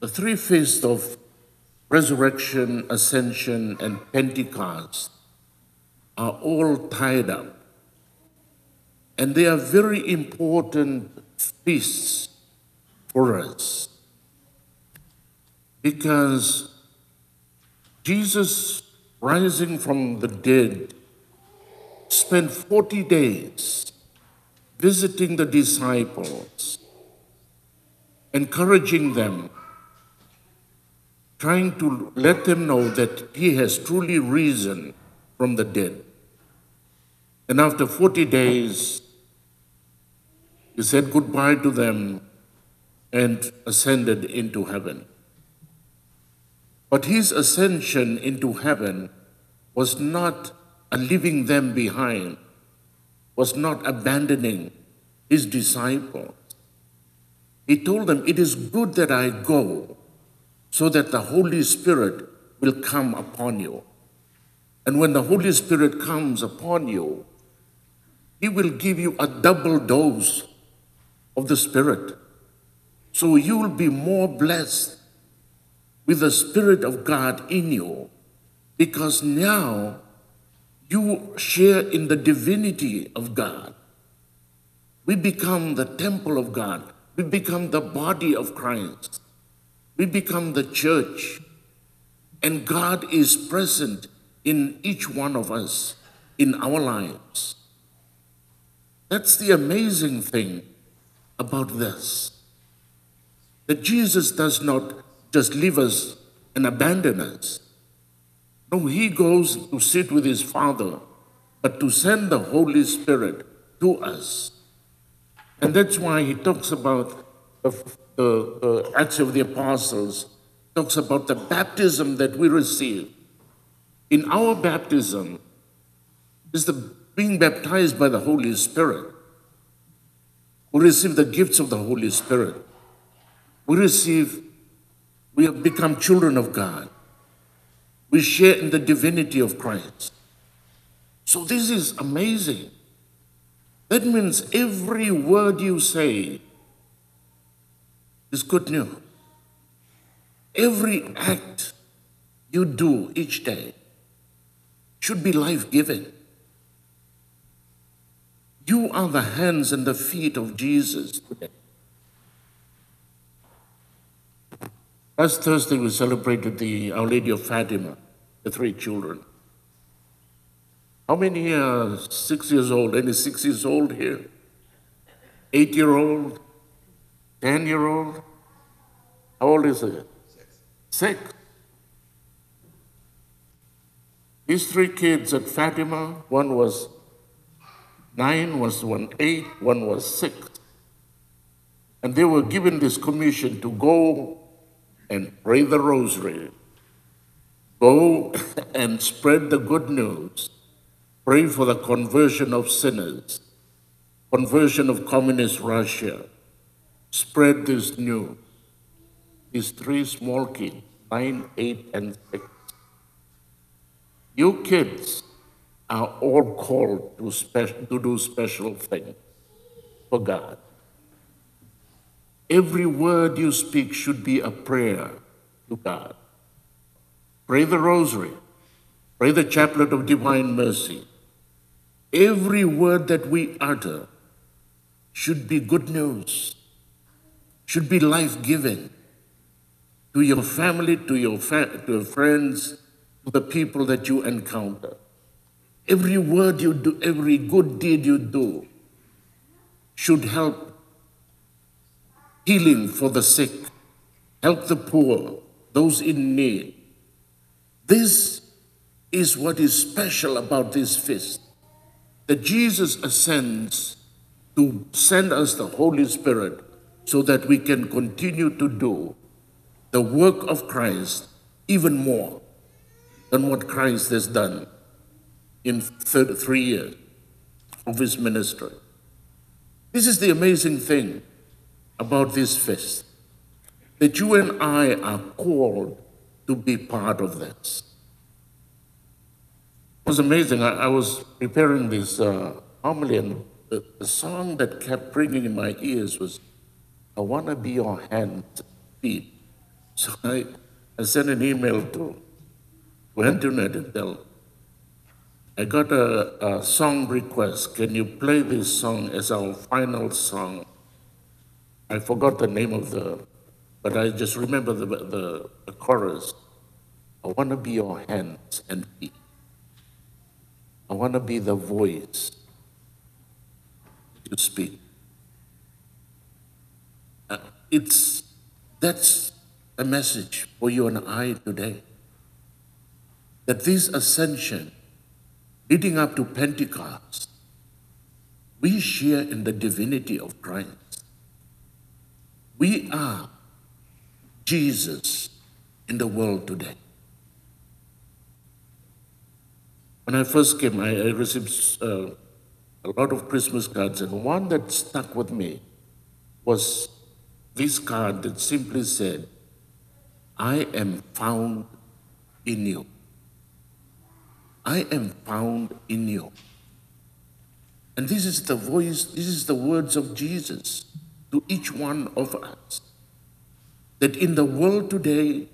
The three feasts of resurrection, ascension, and Pentecost are all tied up. And they are very important feasts for us because Jesus, rising from the dead, spent 40 days visiting the disciples, encouraging them, trying to let them know that he has truly risen from the dead. And after 40 days, he said goodbye to them and ascended into heaven. But his ascension into heaven was not leaving them behind, was not abandoning his disciples. He told them, It is good that I go so that the Holy Spirit will come upon you. And when the Holy Spirit comes upon you, he will give you a double dose of the Spirit. So you will be more blessed with the Spirit of God in you because now you share in the divinity of God. We become the temple of God. We become the body of Christ. We become the church. And God is present in each one of us in our lives. That's the amazing thing about this. That Jesus does not just leave us and abandon us. No, he goes to sit with his Father, but to send the Holy Spirit to us. And that's why he talks about the, the, Acts of the Apostles, talks about the baptism that we receive. In our baptism is the being baptized by the Holy Spirit. We receive the gifts of the Holy Spirit. We receive, we have become children of God. We share in the divinity of Christ. So this is amazing. That means every word you say is good news. Every act you do each day should be life giving. You are the hands and the feet of Jesus today. Last Thursday, we celebrated the Our Lady of Fatima, the three children. How many are six years old? Any six years old here? Eight year old? Ten year old? How old is it? Six. Six. These three kids at Fatima, one was nine, was one eight, one was six. And they were given this commission to go and pray the rosary. Go and spread the good news. Pray for the conversion of sinners, conversion of communist Russia. Spread this news. These three small kids, nine, eight, and six. You kids are all called to, spe- to do special things for God. Every word you speak should be a prayer to God. Pray the rosary. Pray the chaplet of divine mercy. Every word that we utter should be good news, should be life giving to your family, to your, fa- to your friends, to the people that you encounter. Every word you do, every good deed you do should help healing for the sick, help the poor, those in need. This is what is special about this feast that Jesus ascends to send us the Holy Spirit so that we can continue to do the work of Christ even more than what Christ has done in three years of his ministry. This is the amazing thing about this feast that you and I are called to be part of this. It was amazing. I, I was preparing this uh, homily, and the, the, song that kept ringing in my ears was, I want to be your hands, and feet, So I, I sent an email to, to Antoinette and tell, I got a, a song request. Can you play this song as our final song? I forgot the name of the, but I just remember the, the, the chorus. I want to be your hands and feet. I want to be the voice to speak. It's that's a message for you and I today. That this ascension, leading up to Pentecost, we share in the divinity of Christ. We are Jesus in the world today. When I first came, I, I received uh, a lot of Christmas cards, and one that stuck with me was this card that simply said, I am found in you. I am found in you. And this is the voice, this is the words of Jesus to each one of us. That in the world today,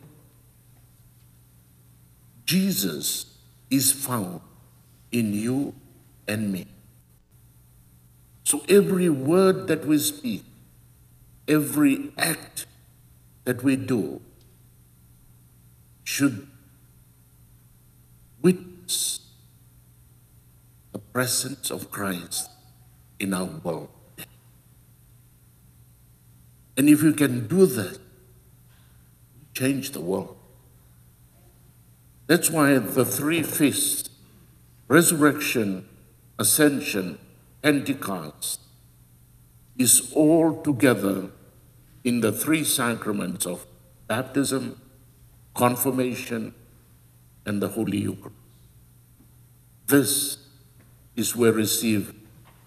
Jesus is found in you and me. So every word that we speak, every act that we do should witness the presence of Christ in our world. And if you can do that, change the world. That's why the three feasts, resurrection, ascension, Pentecost, is all together in the three sacraments of baptism, confirmation, and the Holy Eucharist. This is where we receive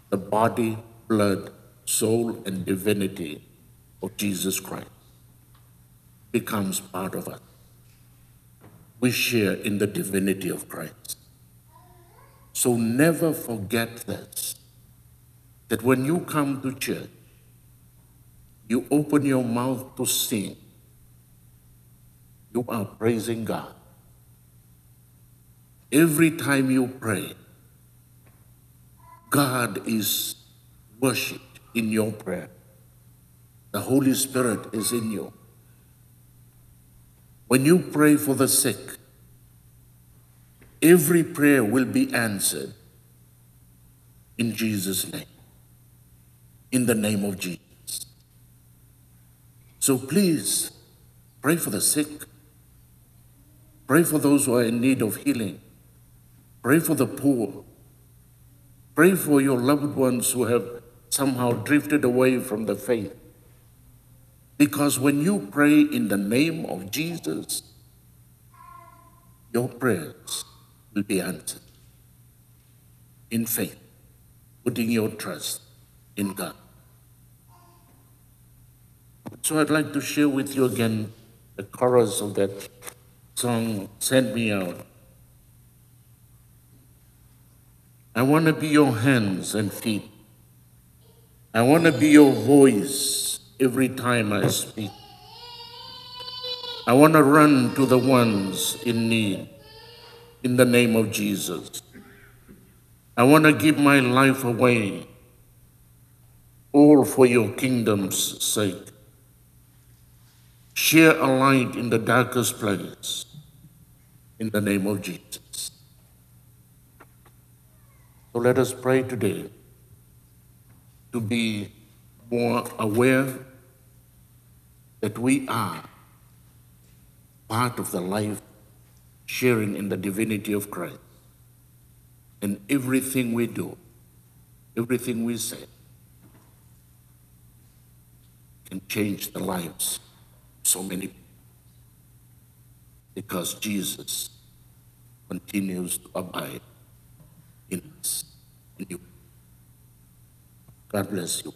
the body, blood, soul, and divinity of Jesus Christ becomes part of us. We share in the divinity of Christ. So never forget this that when you come to church, you open your mouth to sing, you are praising God. Every time you pray, God is worshipped in your prayer. The Holy Spirit is in you. When you pray for the sick, every prayer will be answered in Jesus' name, in the name of Jesus. So please pray for the sick, pray for those who are in need of healing, pray for the poor, pray for your loved ones who have somehow drifted away from the faith. Because when you pray in the name of Jesus, your prayers will be answered in faith, putting your trust in God. So I'd like to share with you again the chorus of that song, Send Me Out. I want to be your hands and feet. I want to be your voice every time I speak. I want to run to the ones in need in the name of Jesus. I want to give my life away, all for your kingdom's sake. Share a light in the darkest place in the name of Jesus. So let us pray today to be more aware that we are part of the life sharing in the divinity of Christ. And everything we do, everything we say, can change the lives so many. Because Jesus continues to abide in us. God bless you.